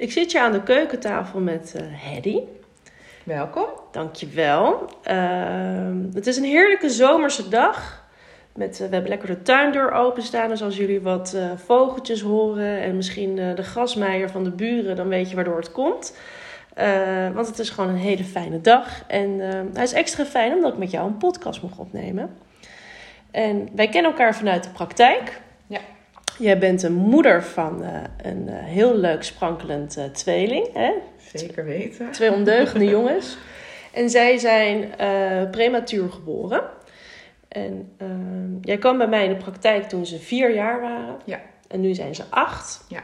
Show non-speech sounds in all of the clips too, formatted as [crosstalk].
Ik zit hier aan de keukentafel met uh, Hedy. Welkom. Dankjewel. Uh, het is een heerlijke zomerse dag. Met, uh, we hebben lekker de tuindeur openstaan. Dus als jullie wat uh, vogeltjes horen en misschien de grasmeier van de buren, dan weet je waardoor het komt. want het is gewoon een hele fijne dag. En hij is extra fijn omdat ik met jou een podcast mag opnemen. En wij kennen elkaar vanuit de praktijk. Ja. Jij bent een moeder van uh, een uh, heel leuk sprankelend uh, tweeling. Hè? Zeker weten. Twee ondeugende [laughs] jongens. En zij zijn prematuur geboren. En jij kwam bij mij in de praktijk toen ze vier jaar waren. Ja. En nu zijn ze acht. Ja.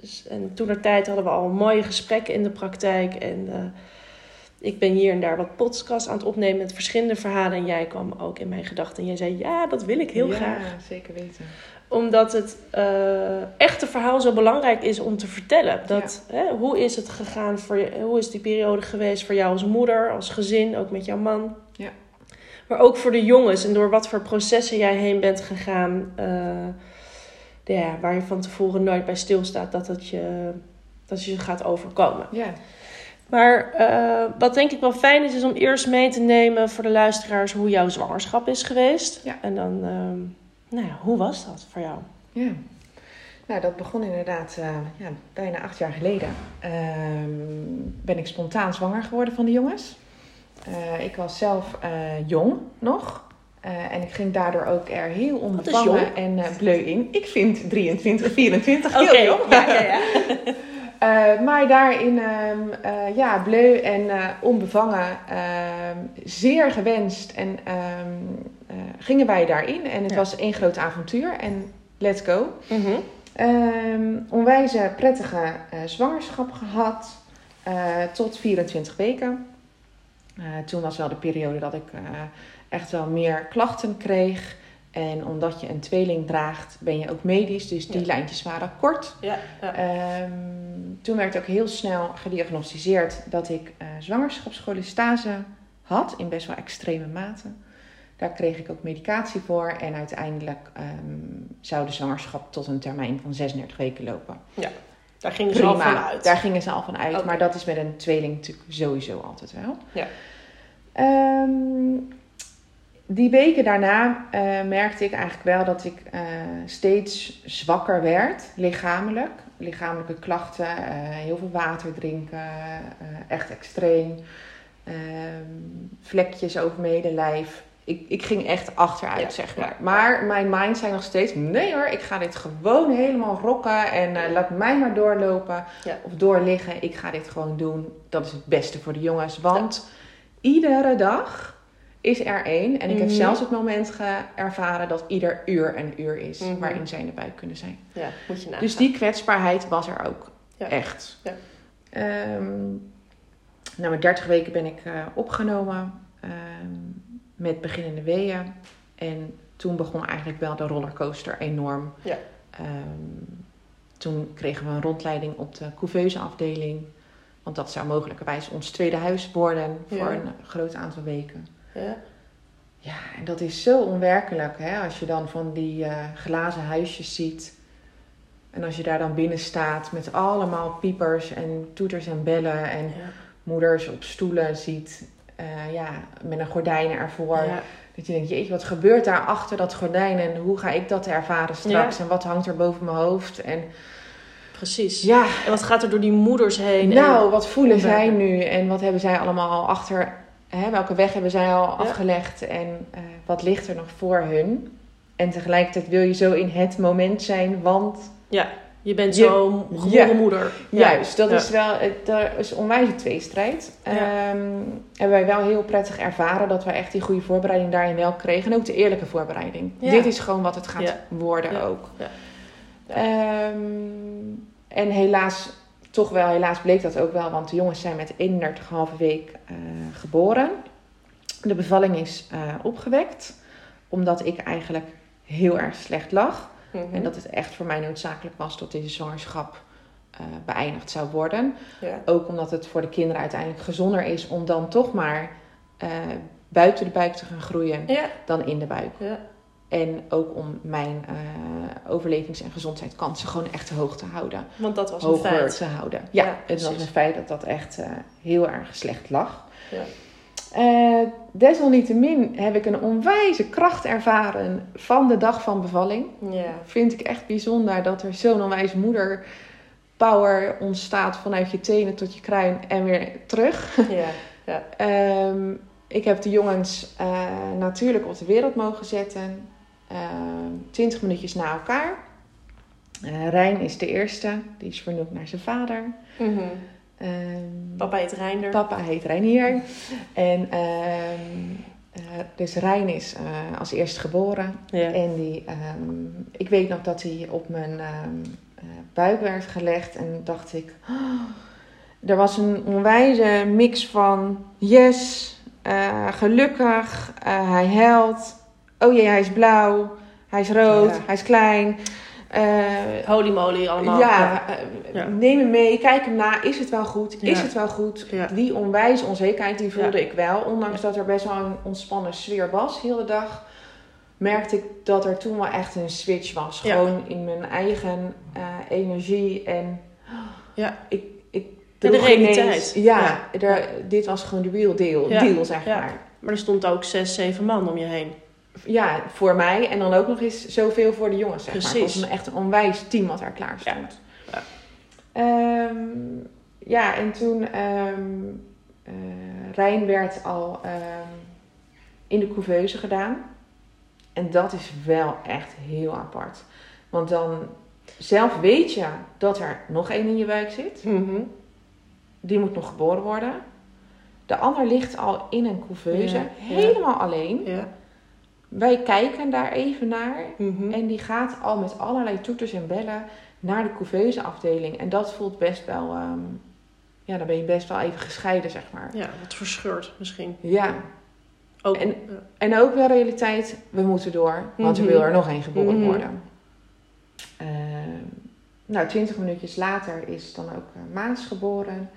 Dus, en toen der tijd hadden we al mooie gesprekken in de praktijk. En ik ben hier en daar wat podcasts aan het opnemen met verschillende verhalen. En jij kwam ook in mijn gedachten. En jij zei, ja, dat wil ik heel ja, graag. Ja, zeker weten. Omdat het uh, echte verhaal zo belangrijk is om te vertellen. Dat, ja. hè, hoe is het gegaan voor je? Hoe is die periode geweest voor jou als moeder, als gezin, ook met jouw man? Ja. Maar ook voor de jongens en door wat voor processen jij heen bent gegaan. Uh, ja, waar je van tevoren nooit bij stilstaat dat het je, dat je gaat overkomen. Ja. Maar uh, wat denk ik wel fijn is, is om eerst mee te nemen voor de luisteraars hoe jouw zwangerschap is geweest. Ja. En dan, uh, nou ja, hoe was dat voor jou? Ja, nou dat begon inderdaad uh, ja, bijna acht jaar geleden. ben ik spontaan zwanger geworden van de jongens. ik was zelf jong nog. en ik ging daardoor ook er heel onbevangen en bleu in. Ik vind 23, 24 heel okay. jong. Ja, ja, ja. Uh, [laughs] maar daarin um, uh, ja, bleu en uh, onbevangen, zeer gewenst. En um, gingen wij daarin. En het ja. was één groot avontuur. En let's go. Mm -hmm. um, onwijze prettige zwangerschap gehad. tot 24 weken. toen was wel de periode dat ik echt wel meer klachten kreeg. En omdat je een tweeling draagt, ben je ook medisch. Dus die ja. lijntjes waren kort. Ja, ja. Um, toen werd ook heel snel gediagnosticeerd dat ik uh, zwangerschapscholestase had. In best wel extreme mate. Daar kreeg ik ook medicatie voor. En uiteindelijk um, zou de zwangerschap tot een termijn van 36 weken lopen. Ja, daar gingen ze al van uit. Daar gingen ze al van uit. Okay. Maar dat is met een tweeling natuurlijk sowieso altijd wel. Ja. Um, die weken daarna uh, merkte ik eigenlijk wel dat ik uh, steeds zwakker werd, lichamelijk. Lichamelijke klachten, uh, heel veel water drinken, echt extreem. vlekjes over mijn hele lijf. Ik, ik ging echt achteruit, Ja, zeg ja. maar. Maar mijn mind zei nog steeds: nee hoor, ik ga dit gewoon helemaal rocken en laat mij maar doorlopen Ja. of doorliggen. Ik ga dit gewoon doen. Dat is het beste voor de jongens. Want iedere dag is er één. En ik heb Mhm. zelfs het moment ervaren dat ieder uur een uur is Mhm. waarin zij buik kunnen zijn. Ja, moet je nagaan. Dus die kwetsbaarheid was er ook. Echt. Ja. Na mijn 30 weken ben ik eh, opgenomen met beginnende weeën. En toen begon eigenlijk wel de rollercoaster enorm. Ja. Ehm, toen kregen we een rondleiding op de couveuse afdeling. Want dat zou mogelijkerwijs ons tweede huis worden voor Ja. een groot aantal weken. Ja. Ja, en dat is zo onwerkelijk hè? als je dan van die eh, glazen huisjes ziet. En als je daar dan binnen staat met allemaal piepers en toeters en bellen. En Ja. moeders op stoelen ziet, eh, ja, met een gordijn ervoor. Ja. Dat je denkt, jeetje, wat gebeurt daar achter dat gordijn? En hoe ga ik dat ervaren straks? Ja. En wat hangt er boven mijn hoofd? En Precies. ja, En wat gaat er door die moeders heen? nou, wat voelen zij nu? En wat hebben zij allemaal al achter... Hè, welke weg hebben zij al afgelegd? En eh, wat ligt er nog voor hun? En tegelijkertijd wil je zo in het moment zijn, want... Ja, je bent zo'n geboren Ja. moeder. Ja. Juist, dat Ja. is wel... Dat is een onwijze tweestrijd. Ehm, hebben wij wel heel prettig ervaren dat wij echt die goede voorbereiding daarin wel kregen. En ook de eerlijke voorbereiding. Dit is gewoon wat het gaat worden ook. Ehm, en helaas, toch wel, helaas bleek dat ook wel, want de jongens zijn met 31,5 week eh, geboren. De bevalling is eh, opgewekt, omdat ik eigenlijk heel erg slecht lag. Mhm. En dat het echt voor mij noodzakelijk was dat deze zwangerschap eh, beëindigd zou worden. Ja. Ook omdat het voor de kinderen uiteindelijk gezonder is om dan toch maar eh, buiten de buik te gaan groeien Ja. dan in de buik. Ja. En ook om mijn uh, overlevings- en gezondheidskansen gewoon echt hoog te houden. Want dat was Hoger een feit. te houden. Ja, het was een feit dat dat echt eh, heel erg slecht lag. Ja. Eh, desalniettemin heb ik een onwijze kracht ervaren van de dag van bevalling. Ja. Vind ik echt bijzonder dat er zo'n onwijs moederpower ontstaat vanuit je tenen tot je kruin en weer terug. Ja. Ehm, ik heb de jongens eh, natuurlijk op de wereld mogen zetten. Ehm, Twintig minuutjes na elkaar. Eh, Rijn is de eerste. Die is vernoemd naar zijn vader. Mhm. Ehm, Papa heet Reinder. Papa heet Reinier. En ehm, eh, dus Rijn is eh, als eerste geboren. Ja. En die, ehm, ik weet nog dat hij op mijn eh, buik werd gelegd. En dacht ik... "Oh." er was een onwijze mix van yes, gelukkig, hij huilt. Oh jee, hij is blauw, hij is rood, Ja. hij is klein. Eh, Holy moly allemaal. ja, eh, Ja. neem hem mee, kijk hem na. Is het wel goed? Is Ja. het wel goed? Ja. Die onwijs onzekerheid, die voelde ik wel. Ondanks dat er best wel een ontspannen sfeer was, heel de dag. Merkte ik dat er toen wel echt een switch was. Gewoon in mijn eigen eh, energie. En Ja. ik, ik de realiteit. ineens- ja, er- dit was gewoon de real deal, deal zeg maar. Maar er stond ook zes, zeven man om je heen. Ja, voor mij. En dan ook nog eens zoveel voor de jongens, zeg maar. Het Precies. was een, echt een onwijs team wat daar klaar stond. Ja. Ehm, ja, en toen... eh, Rijn werd al ehm, in de couveuse gedaan. En dat is wel echt heel apart. Want dan... Zelf weet je dat er nog één in je buik zit. Mhm. Die moet nog geboren worden. De ander ligt al in een couveuse. Ja, ja. Helemaal alleen. Ja. Wij kijken daar even naar. Mhm. En die gaat al met allerlei toeters en bellen naar de couveuse afdeling. En dat voelt best wel... ehm, ja, dan ben je best wel even gescheiden, zeg maar. Ja, wat verscheurd misschien. Ja. Ook, En- ja. En ook wel realiteit, we moeten door. Want Mhm. er wil er nog één geboren Mhm. worden. Ehm, nou, twintig minuutjes later is dan ook eh, Maas geboren.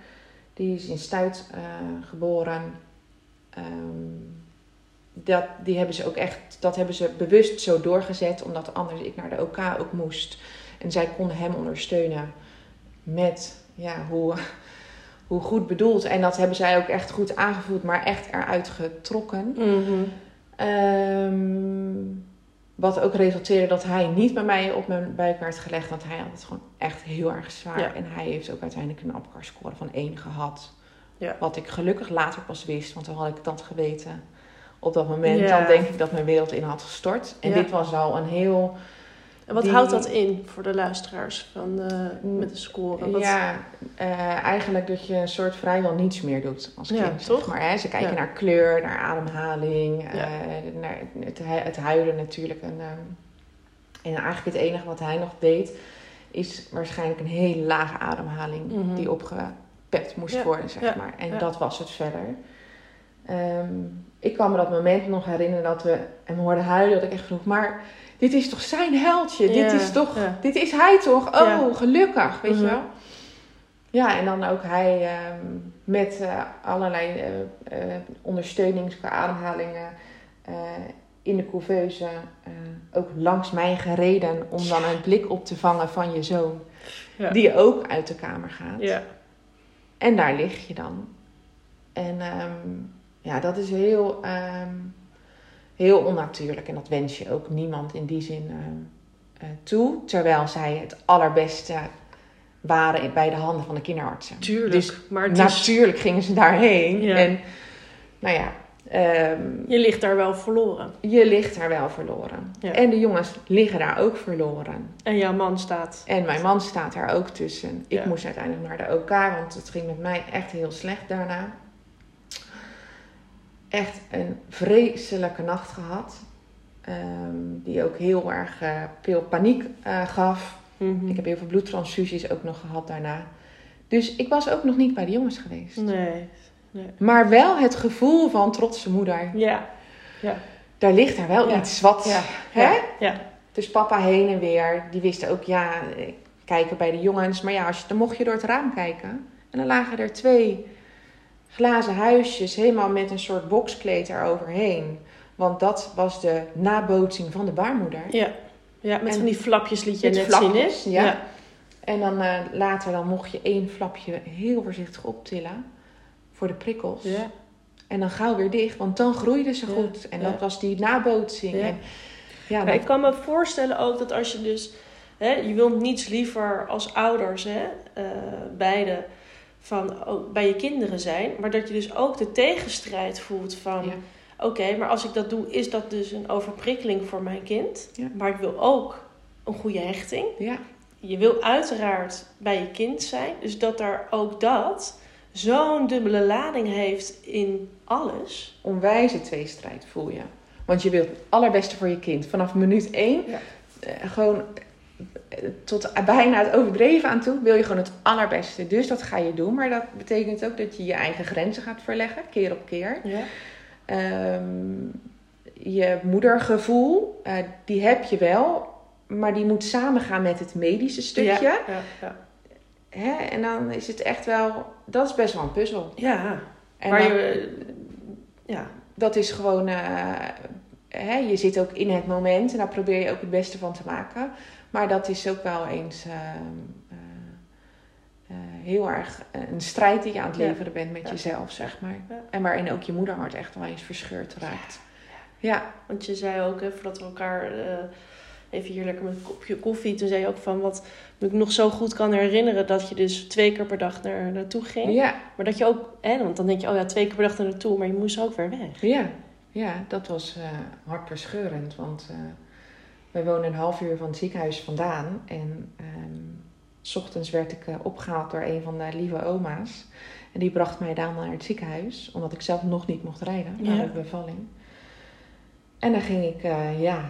Die is in Stuit eh, geboren. Ehm, dat, die hebben ze ook echt, dat hebben ze bewust zo doorgezet, omdat anders ik naar de OK ook moest. En zij konden hem ondersteunen met ja, hoe, [laughs] hoe goed bedoeld. En dat hebben zij ook echt goed aangevoeld, maar echt eruit getrokken. Mhm. Ehm, wat ook resulteerde dat hij niet bij mij op mijn buik werd gelegd. Want hij had het gewoon echt heel erg zwaar. Ja. En hij heeft ook uiteindelijk een APGAR-score van 1 gehad. Ja. Wat ik gelukkig later pas wist, want dan had ik dat geweten. Op dat moment, dan denk ik dat mijn wereld in had gestort. En Ja. dit was al een heel... En wat Die- houdt dat in voor de luisteraars van, eh, met de score? Wat, Ja, eh, eigenlijk dat je een soort vrijwel niets meer doet als kind. Ja, zeg toch? Maar, hè? Ze kijken Ja. naar kleur, naar ademhaling, Ja. eh, naar het, het huilen natuurlijk. En, ehm, en eigenlijk het enige wat hij nog deed, is waarschijnlijk een hele lage ademhaling Mhm. die opgepept moest worden, zeg maar. En dat was het verder. Ehm, ik kan me dat moment nog herinneren dat we hem hoorden huilen. Dat ik echt vroeg, maar dit is toch zijn heldje? Dit is toch, ja. dit is hij toch? Oh, Ja. gelukkig, weet Mhm. je wel. Ja, en dan ook hij ehm, met eh, allerlei eh, ondersteunings- qua ademhalingen in de couveuse ook langs mij gereden om dan een blik op te vangen van je zoon, Ja. die ook uit de kamer gaat. Ja. En daar lig je dan. En ehm, ja, dat is heel, ehm, heel onnatuurlijk. En dat wens je ook niemand in die zin ehm, eh, toe. Terwijl zij het allerbeste waren bij de handen van de kinderartsen. Tuurlijk. Dus maar is, Natuurlijk gingen ze daarheen. Ja. En nou ja, ehm, je ligt daar wel verloren. je ligt daar wel verloren. Ja. En de jongens liggen daar ook verloren. En jouw man staat. En mijn man staat daar ook tussen. Ik Ja. moest uiteindelijk naar de OK, want het ging met mij echt heel slecht daarna. Echt een vreselijke nacht gehad. Ehm, die ook heel erg eh, veel paniek eh, gaf. Mhm. Ik heb heel veel bloedtransfusies ook nog gehad daarna. Dus ik was ook nog niet bij de jongens geweest. Nee. Maar wel het gevoel van trotse moeder. Ja. Daar ligt er wel Ja. iets wat... Ja. Hè? Ja. Dus papa heen en weer. Die wisten ook, ja, eh, kijken bij de jongens. Maar ja, als je, dan mocht je door het raam kijken. En dan lagen er twee glazen huisjes, helemaal met een soort bokskleed eroverheen. Want dat was de nabootsing van de baarmoeder. Ja, ja met En- van die flapjes liet je net flapjes, zien, hè? ja. En dan eh, later dan mocht je één flapje heel voorzichtig optillen voor de prikkels. Ja. En dan gauw weer dicht, want dan groeide ze Ja, goed. En dat was die nabootsing. Ja. En, ja, Maar dat- ik kan me voorstellen ook dat als je dus... Hè, je wilt niets liever als ouders, hè, eh, beide, van, ook bij je kinderen zijn. Maar dat je dus ook de tegenstrijd voelt van... Ja. Oké, maar als ik dat doe, is dat dus een overprikkeling voor mijn kind. Ja. Maar ik wil ook een goede hechting. ja, Je wil uiteraard bij je kind zijn. Dus dat daar ook dat zo'n dubbele lading heeft in alles. onwijze tweestrijd voel je. Want je wilt het allerbeste voor je kind. Vanaf minuut één, Ja. eh, gewoon tot bijna het overdreven aan toe, wil je gewoon het allerbeste. Dus dat ga je doen. Maar dat betekent ook dat je je eigen grenzen gaat verleggen, keer op keer. Ja. Ehm, je moedergevoel, eh, die heb je wel. Maar die moet samengaan met het medische stukje. Ja, ja. Hè? En dan is het echt wel... Dat is best wel een puzzel. ja. En dan- je... Ja, dat is gewoon. eh, hè, je zit ook in het moment en daar probeer je ook het beste van te maken. Maar dat is ook wel eens eh, eh, eh, heel erg een strijd die je aan het Ja. leveren bent met Ja. jezelf, zeg maar. Ja. En waarin ook je moederhart echt wel eens verscheurd raakt. Ja, want je zei ook, hè, voordat we elkaar eh, even hier lekker met een kopje koffie... Toen zei je ook van wat me ik nog zo goed kan herinneren... dat je dus twee keer per dag naar, naartoe ging. ja, Maar dat je ook... Hè, want dan denk je, oh ja, twee keer per dag naar naartoe... maar je moest ook weer weg. ja, ja, dat was hartverscheurend. Want wij wonen een half uur van het ziekenhuis vandaan. En ehm, s ochtends werd ik eh, opgehaald door een van de lieve oma's. En die bracht mij dan naar het ziekenhuis, omdat ik zelf nog niet mocht rijden na Ja. de bevalling. En dan ging ik eh, ja,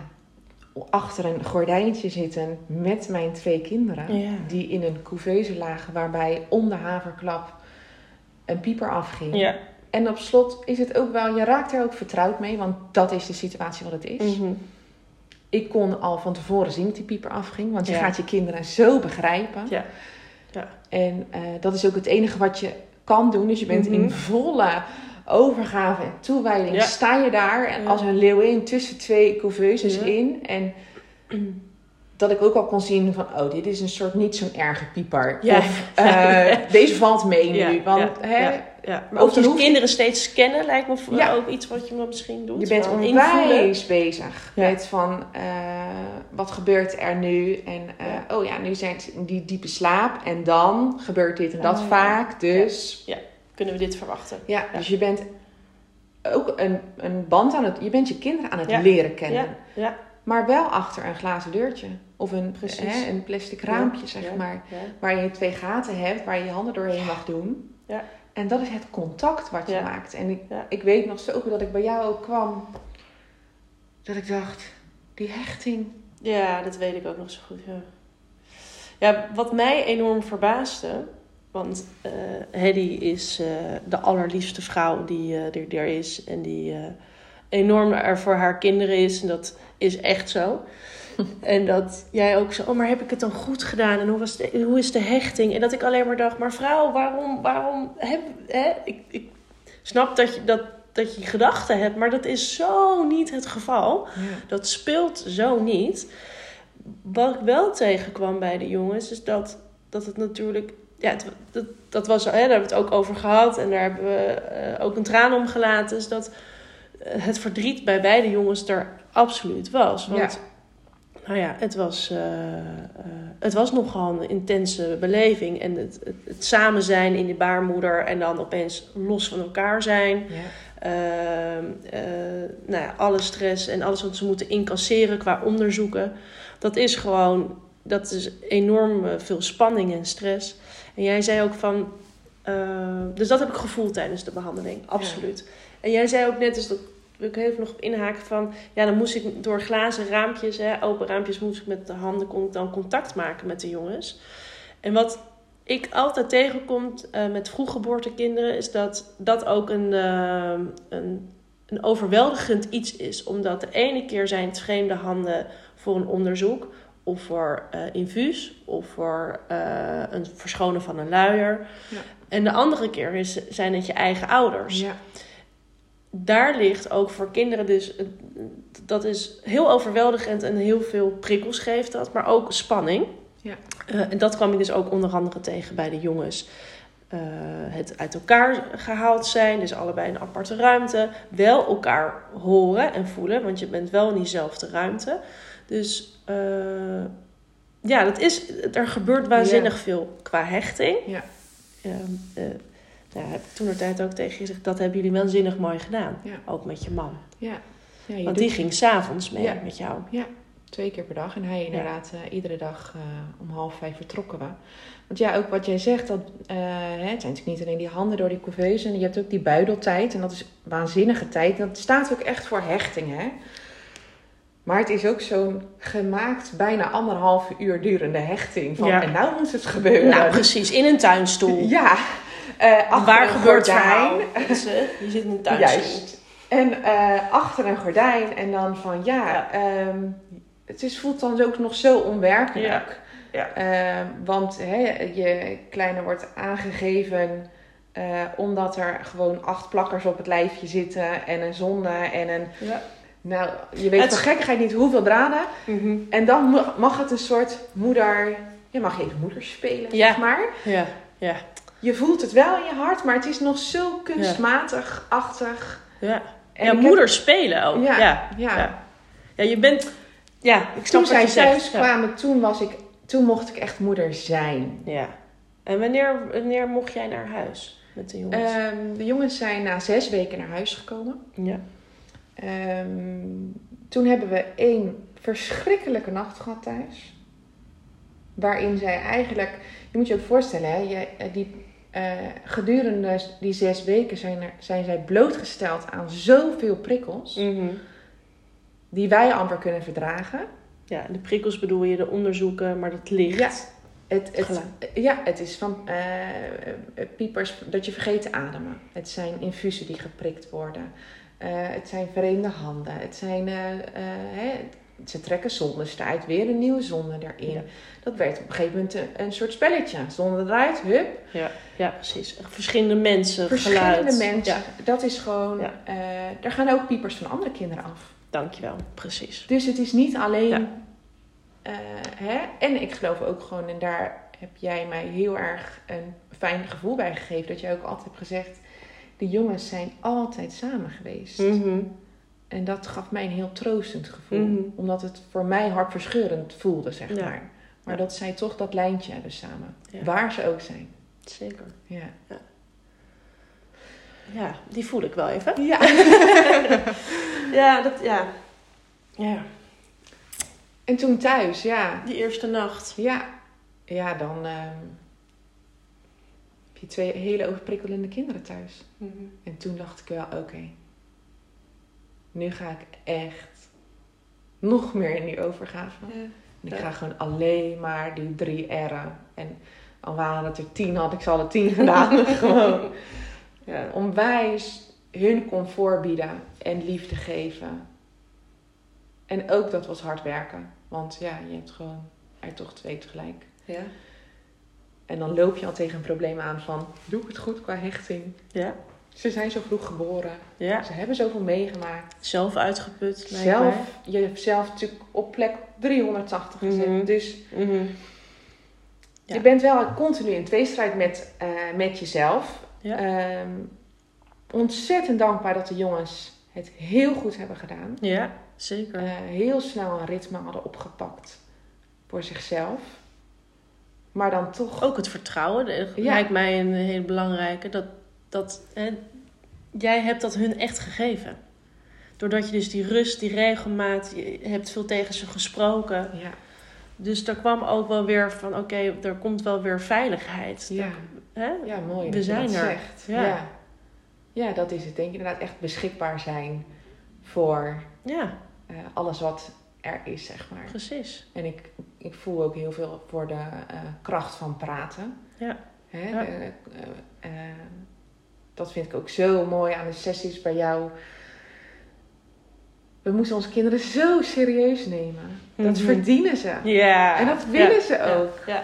achter een gordijntje zitten met mijn twee kinderen. Ja. Die in een couveuse lagen waarbij om de haverklap een pieper afging. Ja. En op slot is het ook wel, je raakt er ook vertrouwd mee, want dat is de situatie wat het is. Mhm. Ik kon al van tevoren zien dat die pieper afging, want je Ja. gaat je kinderen zo begrijpen. Ja. Ja. En eh, dat is ook het enige wat je kan doen. Dus je bent Mhm. in volle overgave en toewijding. Ja. Sta je daar en als een leeuwin tussen twee couveuses in. En dat ik ook al kon zien van, oh, dit is een soort niet zo'n erge pieper. Ja. Of eh, [laughs] deze valt mee nu. Want hè, ja, ja. Maar ook je kinderen steeds scannen lijkt me voor- Ja. ook iets wat je misschien doet. Je bent onwijs bezig Ja. met van eh, wat gebeurt er nu en eh, Ja. oh ja, nu zijn ze in die diepe slaap en dan gebeurt dit en dat Oh, ja. vaak. Dus ja, Kunnen we dit verwachten? dus je bent ook een, een band aan het, je bent je kinderen aan het Ja. leren kennen, Ja, ja. maar wel achter een glazen deurtje of een, hè, een plastic raampje zeg Ja, maar, ja. waar je twee gaten hebt waar je je handen doorheen mag doen. Ja. En dat is het contact wat je Ja. maakt. En ik, Ja. ik weet nog zo goed dat ik bij jou ook kwam. Dat ik dacht, die hechting. Ja, dat weet ik ook nog zo goed. Ja, ja wat mij enorm verbaasde. Want eh Hedy is eh, de allerliefste vrouw die, eh, die er is. En die enorm er voor haar kinderen is. En dat is echt zo. [laughs] en dat jij ook zo, oh, maar heb ik het dan goed gedaan? En hoe, was de, hoe is de hechting? En dat ik alleen maar dacht, maar vrouw, waarom, waarom heb... Hè? Ik, ik snap dat je, dat, dat je gedachten hebt, maar dat is zo niet het geval. Ja. Dat speelt zo niet. Wat ik wel tegenkwam bij de jongens, is dat, dat het natuurlijk. Ja, het, dat, dat was, hè, daar hebben we het ook over gehad en daar hebben we eh, ook een traan om gelaten. Is dat eh, het verdriet bij beide jongens er absoluut was. Want, nou ja, het was, eh, het was nogal een intense beleving. En het, het, het samen zijn in de baarmoeder en dan opeens los van elkaar zijn. Ja. Ehm, eh, nou ja, alle stress en alles wat ze moeten incasseren qua onderzoeken. Dat is gewoon, dat is enorm veel spanning en stress. En jij zei ook van, dus dat heb ik gevoeld tijdens de behandeling, absoluut. En jij zei ook net, dus dat wil ik even nog op inhaken van, ja, dan moest ik door glazen raampjes, hè, open raampjes, moest ik met de handen kon ik dan contact maken met de jongens. En wat ik altijd tegenkom eh, met vroeggeboortekinderen, is dat dat ook een, eh, een, een overweldigend iets is. Omdat de ene keer zijn het vreemde handen voor een onderzoek, of voor eh, infuus, of voor een verschonen van een luier. Ja. En de andere keer is, zijn het je eigen ouders. Ja. Daar ligt ook voor kinderen dus... Dat is heel overweldigend en heel veel prikkels geeft dat. Maar ook spanning. Ja. Eh, en dat kwam ik dus ook onder andere tegen bij de jongens. Eh, het uit elkaar gehaald zijn, dus allebei in een aparte ruimte. Wel elkaar horen en voelen, want je bent wel in diezelfde ruimte. Dus eh, ja, dat is, er gebeurt waanzinnig veel qua hechting. Ja. Nou, heb ik toen de tijd ook tegen je gezegd, dat hebben jullie waanzinnig mooi gedaan. Ja. Ook met je man. Ja. ja je Want doet die ging s'avonds mee Ja. met jou. twee keer per dag. En hij inderdaad eh, iedere dag eh, om half vijf vertrokken we. Want ja, ook wat jij zegt, dat, eh, hè, het zijn natuurlijk niet alleen die handen door die couveuse. En je hebt ook die buideltijd. En dat is waanzinnige tijd. En dat staat ook echt voor hechting, hè. Maar het is ook zo'n gemaakt, bijna anderhalf uur durende hechting. Van, Ja. En nou moet het gebeuren. Nou, precies, in een tuinstoel. Ja. Achter Waar een gebeurt gordijn. je zit in een. Juist. En eh, achter een gordijn en dan van ja, Ja. ehm, het is, voelt dan ook nog zo onwerkelijk. Ja. Ehm, want hè, je kleine wordt aangegeven eh, omdat er gewoon acht plakkers op het lijfje zitten en een zonde en een... Ja. Nou, je weet Het- van gekkigheid niet hoeveel draden. Mhm. En dan mag- het een soort moeder... Je mag even moeder spelen, Ja. zeg maar. Ja, ja, Je voelt het wel in je hart, maar het is nog zo kunstmatig-achtig. ja. En ja, ik heb- moeder spelen ook. Ja, Ja, ja. je bent... Ja, ik snap Toen zij thuis zegt. Kwamen, toen, was ik, toen mocht ik echt moeder zijn. ja. En wanneer, wanneer mocht jij naar huis met de jongens? Ehm, de jongens zijn na zes weken naar huis gekomen. ja. Ehm, toen hebben we één verschrikkelijke nacht gehad thuis. Waarin zij eigenlijk... Je moet je ook voorstellen, hè, je, die, eh, gedurende die zes weken zijn, er, zijn zij blootgesteld aan zoveel prikkels... Mhm. die wij amper kunnen verdragen. ja, de prikkels bedoel je, de onderzoeken, maar dat licht. Ja. Het, het, ja, het is van eh, piepers dat je vergeet te ademen. Het zijn infusen die geprikt worden. Eh, het zijn vreemde handen. Het zijn, hè, ze trekken eruit. Weer een nieuwe zonde erin. Ja. Dat werd op een gegeven moment een, een soort spelletje. Zonde eruit, hup. Ja, ja, precies. Verschillende mensen, Verschillende geluid. mensen. Ja, Dat is gewoon... Ja. eh, daar gaan ook piepers van andere kinderen af. dankjewel. Precies. Dus het is niet alleen. Eh, hè? En ik geloof ook gewoon, en daar heb jij mij heel erg een fijn gevoel bij gegeven, dat jij ook altijd hebt gezegd: de jongens zijn altijd samen geweest. Mhm. En dat gaf mij een heel troostend gevoel, Mhm. omdat het voor mij hartverscheurend voelde, zeg Ja. maar. Maar Ja. dat zij toch dat lijntje hebben samen, Ja. waar ze ook zijn. Zeker. Ja. Ja, die voel ik wel even. Ja. [laughs] Ja, dat, ja. Ja, en toen thuis, ja. die eerste nacht. Ja, ja dan ehm, heb je twee hele overprikkelende kinderen thuis. Mhm. En toen dacht ik wel, oké, nu ga ik echt nog meer in die overgave. En ik ga gewoon alleen maar die drie R'en. En al waren het er tien, had ik ze alle tien gedaan. [laughs] gewoon Ja. onwijs hun comfort bieden en liefde geven. En ook dat was hard werken. Want ja, je hebt gewoon er toch twee tegelijk. Ja. En dan loop je al tegen een probleem aan van, doe ik het goed qua hechting? Ja. Ze zijn zo vroeg geboren. ja. Ze hebben zoveel meegemaakt. Zelf uitgeput. Zelf, je hebt zelf natuurlijk op plek 380 gezet. Mhm. Dus Mhm. Ja. je bent wel continu in tweestrijd met, eh, met jezelf. Ja. Ehm, ontzettend dankbaar dat de jongens het heel goed hebben gedaan. Ja, zeker. Eh, heel snel een ritme hadden opgepakt voor zichzelf. Maar dan toch... Ook het vertrouwen, Ja. lijkt mij een hele belangrijke. Dat, dat, hè, jij hebt dat hun echt gegeven. Doordat je dus die rust, die regelmaat, je hebt veel tegen ze gesproken. Ja, Dus er kwam ook wel weer van, oké, er komt wel weer veiligheid. ja. Hè? ja mooi We zijn dat er. zegt. Ja. Ja. ja, dat is het. Denk ik inderdaad echt beschikbaar zijn voor Ja, eh, alles wat er is, zeg maar. precies. En ik, ik voel ook heel veel voor de eh, kracht van praten. Ja. Hè? Ja. eh, dat vind ik ook zo mooi aan de sessies bij jou. We moeten onze kinderen zo serieus nemen. Dat Mhm. verdienen ze. Ja. En dat willen Ja. ze ook. Ja.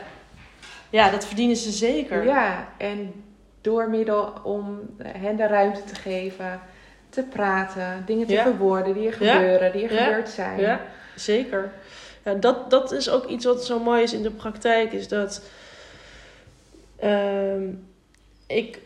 ja, dat verdienen ze zeker. Ja, en door middel om hen de ruimte te geven, te praten, dingen te Ja. verwoorden die er Ja. gebeuren, die er Ja. gebeurd zijn. Ja, zeker. Ja, dat, dat is ook iets wat zo mooi is in de praktijk, is dat ehm, ik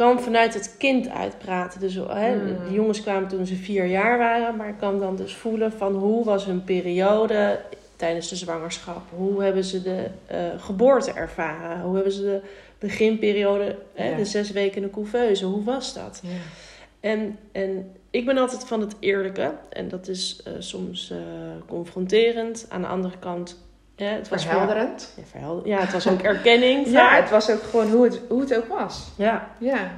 kan vanuit het kind uitpraten. Dus hè, Mm. de jongens kwamen toen ze vier jaar waren, maar ik kan dan dus voelen van hoe was hun periode tijdens de zwangerschap? Hoe hebben ze de eh, geboorte ervaren? Hoe hebben ze de beginperiode, hè, Ja. de zes weken in de couveuse, hoe was dat? Ja. En, en ik ben altijd van het eerlijke. En dat is eh, soms eh, confronterend. Aan de andere kant... Ja, het was Verhelderend. Ja, verhelder- ja, het was ook erkenning. Ja, vaak. het was ook gewoon hoe het, hoe het ook was. ja. Ja.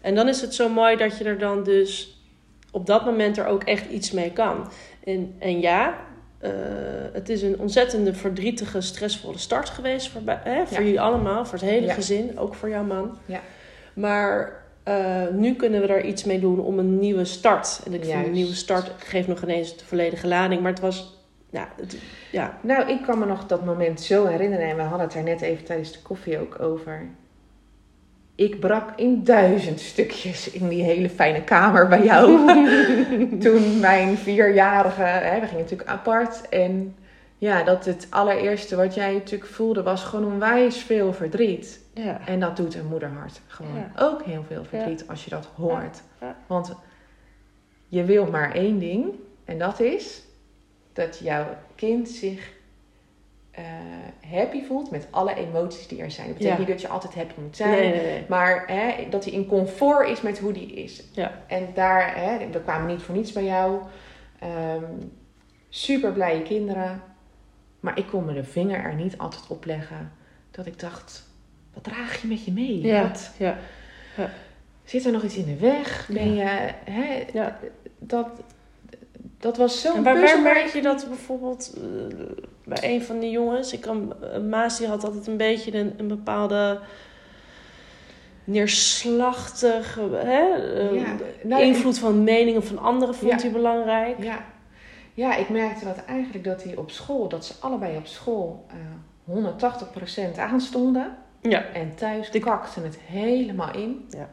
En dan is het zo mooi dat je er dan dus op dat moment er ook echt iets mee kan. En, en ja, eh, het is een ontzettende verdrietige, stressvolle start geweest voor, hè, voor Ja. jullie allemaal, voor het hele Ja. gezin, ook voor jouw man. Ja. Maar eh, nu kunnen we daar iets mee doen om een nieuwe start. En ik vind een nieuwe start geeft nog ineens de volledige lading, maar het was, ja, het, ja, Nou, ik kan me nog dat moment zo herinneren. En we hadden het daar net even tijdens de koffie ook over. Ik brak in duizend stukjes in die hele fijne kamer bij jou. [laughs] Toen mijn vierjarige, hè, we gingen natuurlijk apart. En ja, dat het allereerste wat jij natuurlijk voelde was gewoon onwijs veel verdriet. ja, En dat doet een moederhart gewoon Ja. ook heel veel verdriet als je dat hoort. Want je wil maar één ding. En dat is dat jouw kind zich eh, happy voelt met alle emoties die er zijn. Dat betekent Ja. niet dat je altijd happy moet zijn. nee, nee, nee. Maar hè, dat hij in comfort is met hoe die is. Ja. En daar, hè, we kwamen niet voor niets bij jou. Ehm super blije kinderen. Maar ik kon me de vinger er niet altijd op leggen. Dat ik dacht, wat draag je met je mee? Ja, Wat, ja, zit er nog iets in de weg? Ben je, hè, dat, dat was zo'n En waar, merk je dat bijvoorbeeld eh, bij een van die jongens? Ik kan, eh, Maas die had altijd een beetje een, een bepaalde neerslachtige hè, eh, Ja, nou, invloed van meningen van anderen vond Ja. hij belangrijk. Ja. ja, ik merkte dat eigenlijk dat hij op school, dat ze allebei op school eh 180% aanstonden. Ja. En thuis kakten het helemaal in. Ja.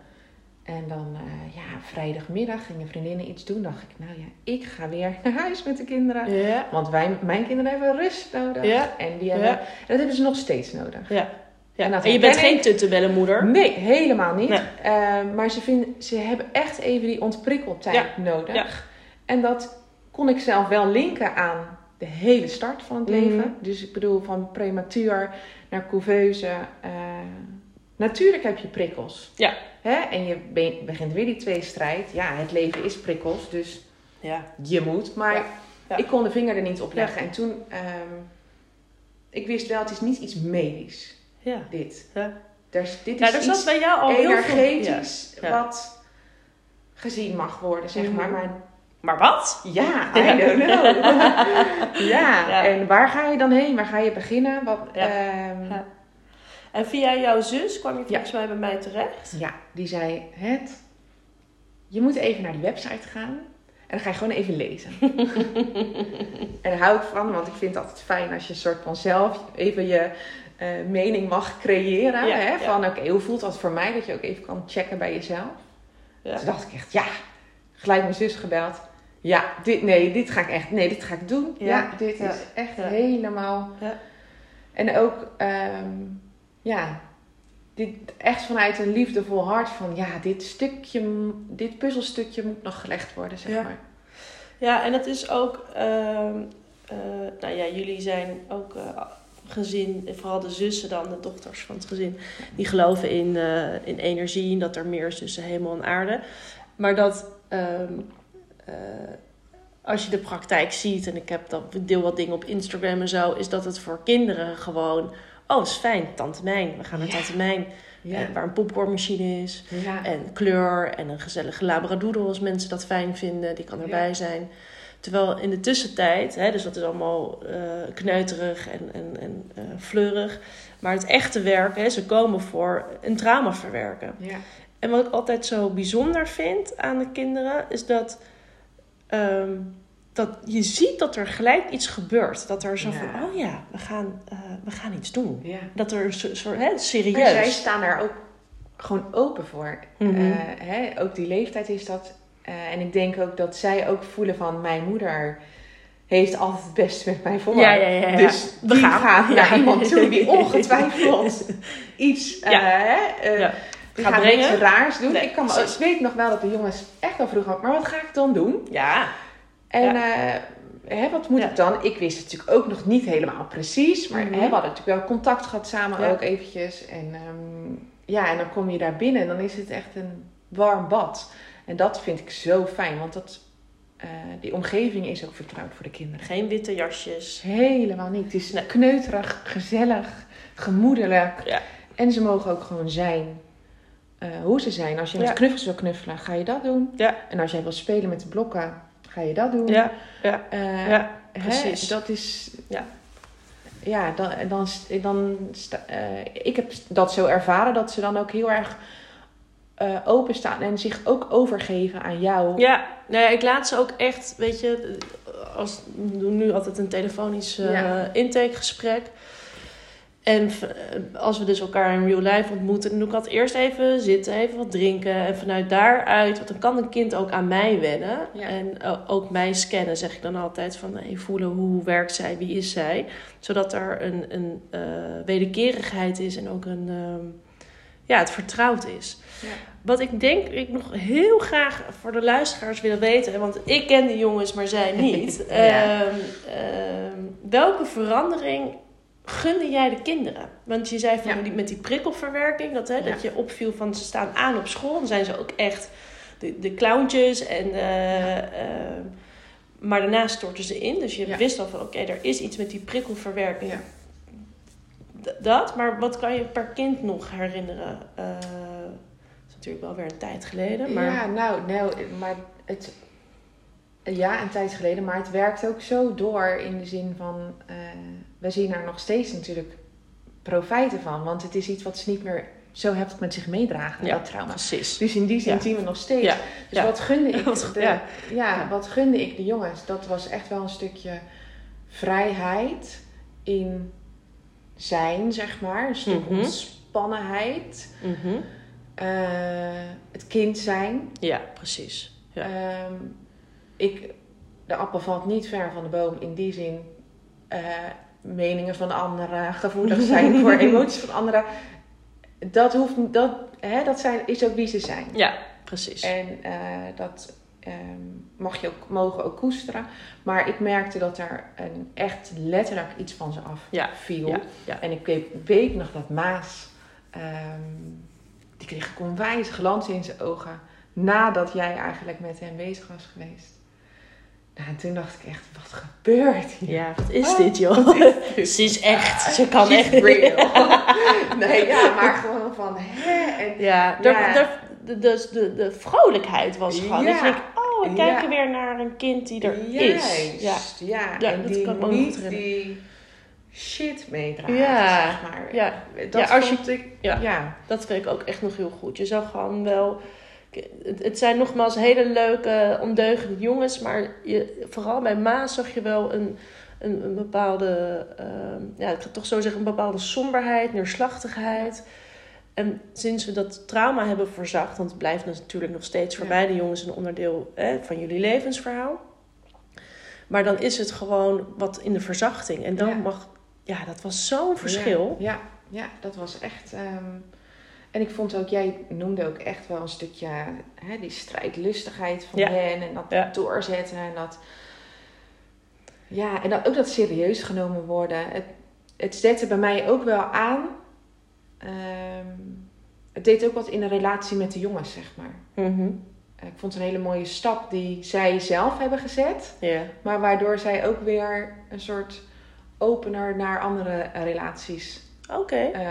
En dan, eh, ja, vrijdagmiddag gingen vriendinnen iets doen. dacht ik, nou ja, ik ga weer [laughs] naar huis met de kinderen. Ja. Want wij, mijn kinderen hebben rust nodig. Ja. En, die hebben, Ja. en dat hebben ze nog steeds nodig. Ja. ja. En je bent geen ik. tuttebellenmoeder. Nee, helemaal niet. Nee. Eh, maar ze, vinden, ze hebben echt even die ontprikkeltijd nodig. Ja. En dat kon ik zelf wel linken aan de hele start van het Mhm. leven. Dus ik bedoel, van prematuur naar couveuse. eh, natuurlijk heb je prikkels. Ja. Hè? En je be- begint weer die tweestrijd. Ja, het leven is prikkels, dus Ja. je moet. Maar Ja. Ja. ik kon de vinger er niet op leggen. En toen, ehm, ik wist wel, het is niet iets medisch, Ja. dit. Ja. Is, dit is iets bij jou al heel veel... energetisch. Ja. wat gezien mag worden, zeg Mhm. maar. Maar Maar wat? ja, [laughs] I don't know. [laughs] ja, en waar ga je dan heen? Waar ga je beginnen? Wat, Ja. Ja. En via jouw zus kwam je Ja. volgens mij bij mij terecht. ja, die zei, het, je moet even naar die website gaan. En dan ga je gewoon even lezen. [laughs] en daar hou ik van, want ik vind het altijd fijn als je een soort van zelf even je eh, mening mag creëren. Ja, hè? ja. Van oké, hoe voelt dat voor mij? Dat je ook even kan checken bij jezelf. Ja. Toen dacht ik echt, ja, gelijk mijn zus gebeld. Ja, dit, nee, dit ga ik echt, nee, dit ga ik doen. Ja, Ja, dit ja, is echt ja. helemaal. Ja. En ook, ehm, ja, dit echt vanuit een liefdevol hart van, ja, dit stukje, dit puzzelstukje moet nog gelegd worden, zeg Ja. maar. Ja, en dat is ook, ehm, eh, nou ja, jullie zijn ook eh, gezin, vooral de zussen dan, de dochters van het gezin, die geloven in, eh, in energie en dat er meer is tussen hemel en aarde. Maar dat ehm, eh, als je de praktijk ziet, en ik heb ik deel wat dingen op Instagram en zo, is dat het voor kinderen gewoon, oh, is fijn, tante Mijn, we gaan naar Ja. tante Mijn, Ja, eh, waar een popcornmachine is. ja. En kleur en een gezellige labradoodle als mensen dat fijn vinden. Die kan erbij zijn. Terwijl in de tussentijd, hè, dus dat is allemaal eh, kneuterig en, en, en eh, fleurig. Maar het echte werk, hè, ze komen voor een trauma verwerken. ja. En wat ik altijd zo bijzonder vind aan de kinderen, is dat, ehm, dat je ziet dat er gelijk iets gebeurt. Dat er zo Ja. van, oh ja, we gaan, eh, we gaan iets doen. ja. Dat er een soort, hè, Maar serieus. zij staan daar ook gewoon open voor. Mhm. Eh, hè, ook die leeftijd is dat Eh, en ik denk ook dat zij ook voelen van mijn moeder heeft altijd het beste met mij voor. Ja, ja, ja, ja. Dus We gaan. gaat naar Ja. iemand toe die [laughs] ongetwijfeld iets hè, die Gaat gaat niks raars doen. Nee, ik, kan me, ik weet nog wel dat de jongens echt wel vroegen, maar wat ga ik dan doen? Ja, En eh, hè, wat moet Ja. ik dan? Ik wist het natuurlijk ook nog niet helemaal precies. Maar Mhm. hè, we hadden natuurlijk wel contact gehad samen Ja. ook eventjes. En ehm, ja, en dan kom je daar binnen en dan is het echt een warm bad. En dat vind ik zo fijn, want dat, eh, die omgeving is ook vertrouwd voor de kinderen. geen witte jasjes. Helemaal niet. Het is Nee. kneuterig, gezellig, gemoedelijk. Ja. En ze mogen ook gewoon zijn eh, hoe ze zijn. Als je met Ja. knuffels wil knuffelen, ga je dat doen. Ja. En als jij wil spelen met de blokken, ga je dat doen. Ja, ja, Eh, ja, hè, precies. dat is... Ja. Ja, dan, dan, dan eh, ik heb dat zo ervaren dat ze dan ook heel erg eh, openstaan en zich ook overgeven aan jou. Ja, nou ja, ik laat ze ook echt, weet je, als, we doen nu altijd een telefonisch Ja. intakegesprek. En v- als we dus elkaar in real life ontmoeten, dan doe ik altijd eerst even zitten, even wat drinken. En vanuit daaruit, want dan kan een kind ook aan mij wennen. Ja. En eh, ook mij scannen, zeg ik dan altijd. Van hey, voelen hoe werkt zij, wie is zij. Zodat er een, een eh, wederkerigheid is en ook een, ehm, ja, het vertrouwd is. Ja. Wat ik denk, ik nog heel graag voor de luisteraars willen weten, want ik ken die jongens, maar zij niet. [laughs] Ja. Ehm, ehm, welke verandering gunde jij de kinderen? Want je zei van Ja. die, met die prikkelverwerking, dat, hè, dat je opviel van ze staan aan op school. Dan zijn ze ook echt de, de clowntjes. En, eh, ehm, maar daarna storten ze in. Dus je Ja. wist al van oké, er is iets met die prikkelverwerking. Dat, maar wat kan je per kind nog herinneren? Eh, dat is natuurlijk wel weer een tijd geleden. Maar... Ja, nou, nou, maar het... Ja, een tijd geleden, maar het werkt ook zo door in de zin van... eh, we zien er nog steeds natuurlijk profijten van. Want het is iets wat ze niet meer zo heftig met zich meedragen, Ja, dat trauma. Precies. Dus in die zin Ja. zien we nog steeds. Ja, Dus wat gunde [laughs] ik de, ja. wat gunde ik de jongens? Dat was echt wel een stukje vrijheid in zijn, zeg maar. Een stuk Mhm. ontspannenheid. Mhm. Eh, het kind zijn. Ja, precies. Ehm, ik, de appel valt niet ver van de boom in die zin. eh, meningen van anderen, gevoelig [laughs] zijn voor emoties van anderen. Dat, hoeft, dat, hè, dat zijn, is ook wie ze zijn. ja, precies. En eh, dat ehm, mag je ook, mogen ook koesteren. Maar ik merkte dat er een, echt letterlijk iets van ze af Ja, viel. ja, ja. En ik weet, weet nog dat Maas, ehm, die kreeg onwijs glans in zijn ogen. Nadat jij eigenlijk met hem bezig was geweest. Nou, en toen dacht ik echt, wat gebeurt hier? Ja, wat is Oh, dit joh? wat is dit? [laughs] Ze is echt. Ze kan She's echt. real. [laughs] nee, ja, maar gewoon van, hè? En, Ja, Ja. De, de, de, de, de vrolijkheid was gewoon. Ja. Denkt, oh, we Ja. kijken weer naar een kind die er is. Ja. Ja. Ja, en dat die kan ik niet die shit meedraagt, Ja, zeg maar. ja. Dat Ja, als je- ik, ja. ja. Dat vind ik ook echt nog heel goed. Je zag gewoon wel. Het, zijn nogmaals hele leuke, ondeugende jongens. Maar je, vooral bij Maas zag je wel een, een, een bepaalde. ehm, ja, ik ga toch zo zeggen, een bepaalde somberheid, neerslachtigheid. En sinds we dat trauma hebben verzacht, want het blijft natuurlijk nog steeds voor Ja. beide jongens een onderdeel hè, van jullie levensverhaal. Maar dan is het gewoon wat in de verzachting. En dan Ja. mag. Ja, dat was zo'n verschil. Ja, ja, ja, dat was echt... ehm, en ik vond ook, jij noemde ook echt wel een stukje hè, die strijdlustigheid van Ja. hen. En dat Ja. doorzetten en dat... Ja, en dat, ook dat serieus genomen worden. Het, het zette bij mij ook wel aan... ehm, het deed ook wat in de relatie met de jongens, zeg maar. Mhm. Ik vond het een hele mooie stap die zij zelf hebben gezet. Maar waardoor zij ook weer een soort opener naar andere relaties Oké. eh,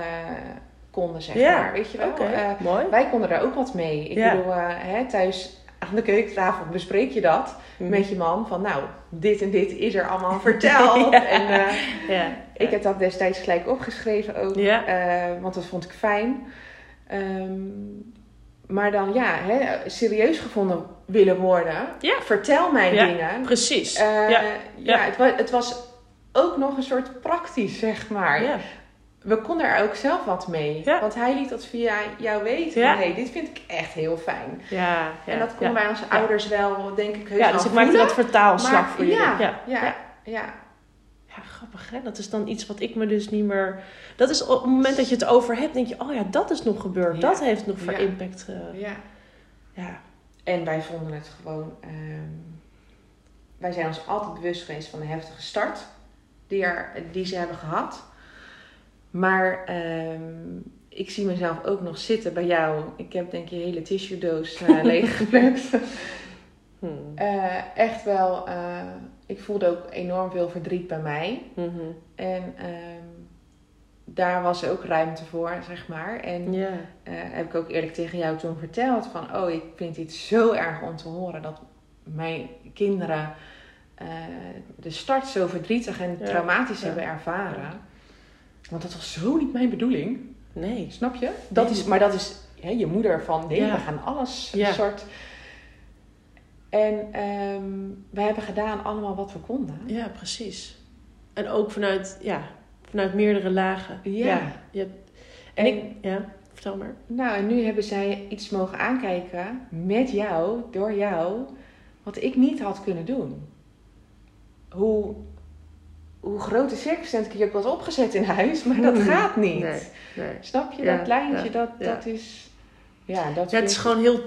konden, zeg Ja, maar. Weet je wel? Eh, mooi. wij konden daar ook wat mee. Ik Ja. bedoel, eh, hè, thuis aan de keukentafel bespreek je dat Mhm. met je man. Van nou, dit en dit is er allemaal [laughs] verteld. Ja. En eh, Ja. ik heb dat destijds gelijk opgeschreven ook. Want dat vond ik fijn. Ehm, maar dan ja, hè, serieus gevonden willen worden. Ja. Vertel mij Ja, dingen. Precies. Ja. ja, Het, was, het was ook nog een soort praktisch, zeg maar. We konden er ook zelf wat mee. Ja. Want hij liet dat via jou weten. Ja. Hey, dit vind ik echt heel fijn. Ja, ja, en dat kon ja. bij onze ouders wel, denk ik, heus Ja, dus ik maakte dat vertaalslag Maar voor jullie. ja, Ja, ja, grappig hè. Dat is dan iets wat ik me dus niet meer... Dat is op het moment dat je het over hebt, denk je... Oh ja, dat is nog gebeurd. Dat heeft nog voor impact... ge- ja. ja. En wij vonden het gewoon. ehm, wij zijn ons altijd bewust geweest van de heftige start die, er, die ze hebben gehad. Maar ehm, ik zie mezelf ook nog zitten bij jou. Ik heb denk je hele tissue doos uh, [laughs] leeggeplept. Hmm. Echt wel. eh, ik voelde ook enorm veel verdriet bij mij. Mhm. En ehm, daar was ook ruimte voor, zeg maar. En Ja. eh, heb ik ook eerlijk tegen jou toen verteld van, oh, ik vind dit zo erg om te horen dat mijn kinderen eh, de start zo verdrietig en Ja. traumatisch Ja. hebben ervaren. Want dat was zo niet mijn bedoeling, Nee. snap je? Dat is, maar dat is hè, je moeder van, nee, Ja. we gaan alles Ja. een soort... En ehm, we hebben gedaan allemaal wat we konden. Ja, precies. En ook vanuit, ja, vanuit meerdere lagen. Ja. je hebt, en, En- ik... Ja, vertel maar. Nou, en nu hebben zij iets mogen aankijken met jou, door jou, wat ik niet had kunnen doen. Hoe, hoe grote circumstantie ik je ook was opgezet in huis, maar dat Hmm. gaat niet. Nee, nee. Snap je? Ja, dat lijntje, ja, dat, ja. dat is... Ja, dat het is gewoon heel,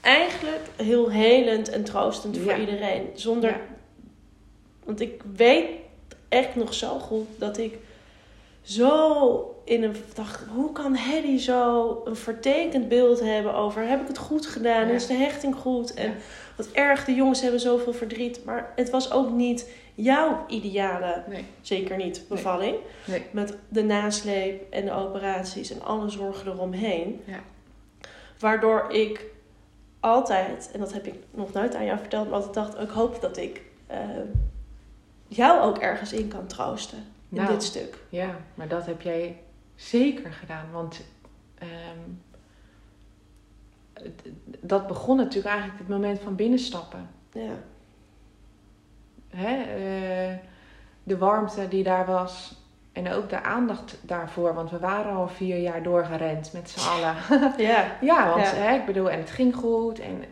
eigenlijk heel helend en troostend voor iedereen. Zonder, want ik weet echt nog zo goed dat ik zo in een dacht, hoe kan Hedy zo een vertekend beeld hebben over, heb ik het goed gedaan, is de hechting goed en. Wat erg, de jongens hebben zoveel verdriet, maar het was ook niet jouw ideale, Nee, zeker niet, bevalling. nee. Met de nasleep en de operaties en alle zorgen eromheen. Ja. Waardoor ik altijd, en dat heb ik nog nooit aan jou verteld, maar altijd dacht, ik hoop dat ik eh, jou ook ergens in kan troosten. In Nou. dit stuk. Ja, maar dat heb jij zeker gedaan. Want ehm, dat begon natuurlijk eigenlijk het moment van binnenstappen. Ja. hè, eh, de warmte die daar was. En ook de aandacht daarvoor. Want we waren al vier jaar doorgerend met z'n allen. [laughs] Ja. ja, want Ja. Hè, ik bedoel, en het ging goed. En,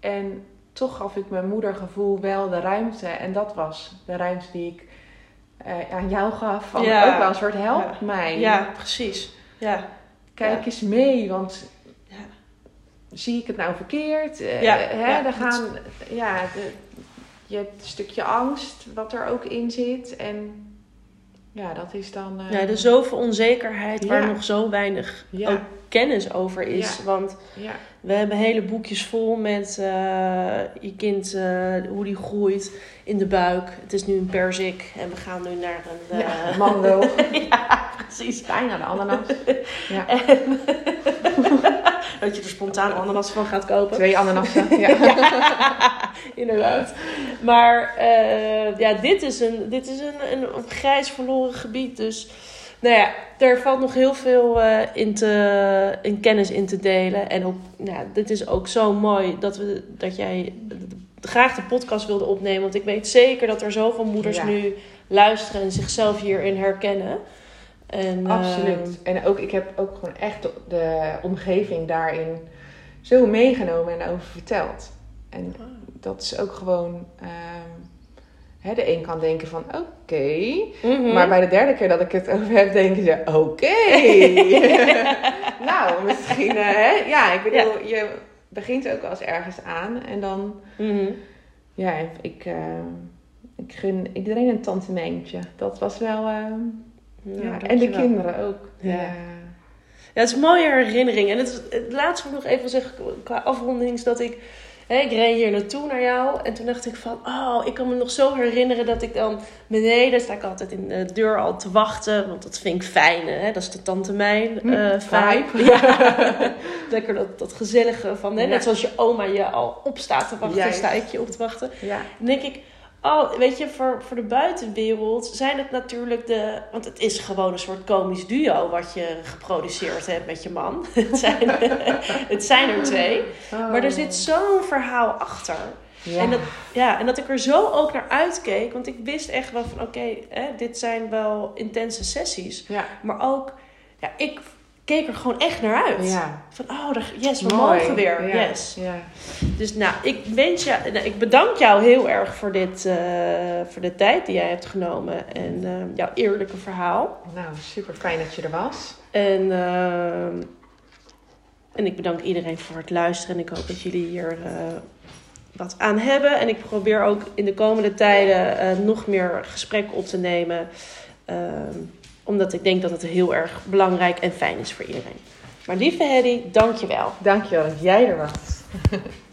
en toch gaf ik mijn moedergevoel wel de ruimte. En dat was de ruimte die ik eh, aan jou gaf. Van Ja. ook wel een soort help mij. ja, precies. Ja. Kijk eens mee, want. Zie ik het nou verkeerd? Eh, Ja, hè, ja, er gaan, ja, de, je hebt een stukje angst wat er ook in zit. En ja, dat is dan. ja, er is zoveel onzekerheid waar nog zo weinig Ja. ook kennis over is. Ja. Want we hebben hele boekjes vol met eh, je kind, eh, hoe die groeit in de buik. Het is nu een perzik en we gaan nu naar een... eh, mango. [laughs] ja, precies. Bijna de ananas. Ja. [laughs] En [laughs] dat je er spontaan ananas van gaat kopen. Twee ananassen. Ja. [laughs] Inderdaad. Maar eh, ja, dit is, een, dit is een, een, grijs verloren gebied. Dus nou ja, er valt nog heel veel eh, in, te, in kennis in te delen. En ook, nou, ja, dit is ook zo mooi dat, we, dat jij graag de podcast wilde opnemen. Want ik weet zeker dat er zoveel moeders Ja. nu luisteren en zichzelf hierin herkennen. En, eh, Absoluut. En ook, ik heb ook gewoon echt de, de omgeving daarin zo meegenomen en over verteld. En dat is ook gewoon. ehm, hè, de een kan denken van oké. mhm. Maar bij de derde keer dat ik het over heb, denken ze oké. [laughs] nou, misschien. eh, hè? Ja, ik bedoel, je begint ook wel eens ergens aan. En dan. Mhm. Ja, ik, eh, ik gun iedereen een tante Mijntje. Dat was wel. eh, Nou, ja. En de kinderen ook. Ja. Ja. Ja, het is een mooie herinnering. En het, het laatste wat ik nog even zeggen qua afronding is dat ik... Ik reed hier naartoe naar jou en toen dacht ik van... Oh, ik kan me nog zo herinneren dat ik dan beneden... sta ik altijd in de deur al te wachten. Want dat vind ik fijn, hè. Dat is de Tante Mijn Hm, eh, vibe. Ja. [laughs] Lekker dat, dat gezellige van... Hè, Ja. Net zoals je oma je al op staat te wachten, Juist. sta ik je op te wachten. Ja. Dan denk ik, oh, weet je, voor, voor de buitenwereld zijn het natuurlijk de. Want het is gewoon een soort komisch duo wat je geproduceerd hebt met je man. [laughs] Het zijn, het zijn er twee. Maar er zit zo'n verhaal achter. Ja. En, dat, ja, en dat ik er zo ook naar uitkeek. Want ik wist echt wel van oké, hè, dit zijn wel intense sessies. ja. Maar ook, ja, ik keek er gewoon echt naar uit. Ja. Van oh, daar- yes, we Mooi. mogen weer. Ja. Yes. Ja. Dus nou, ik wens je, nou, ik bedank jou heel erg voor, dit, eh, voor de tijd die jij hebt genomen. En eh, jouw eerlijke verhaal. Nou, super fijn dat je er was. En, ehm, en ik bedank iedereen voor het luisteren. En ik hoop dat jullie hier eh, wat aan hebben. En ik probeer ook in de komende tijden eh, nog meer gesprekken op te nemen. Ehm, omdat ik denk dat het heel erg belangrijk en fijn is voor iedereen. Maar lieve Hedy, dank je wel. Dankjewel dat jij er was. [laughs]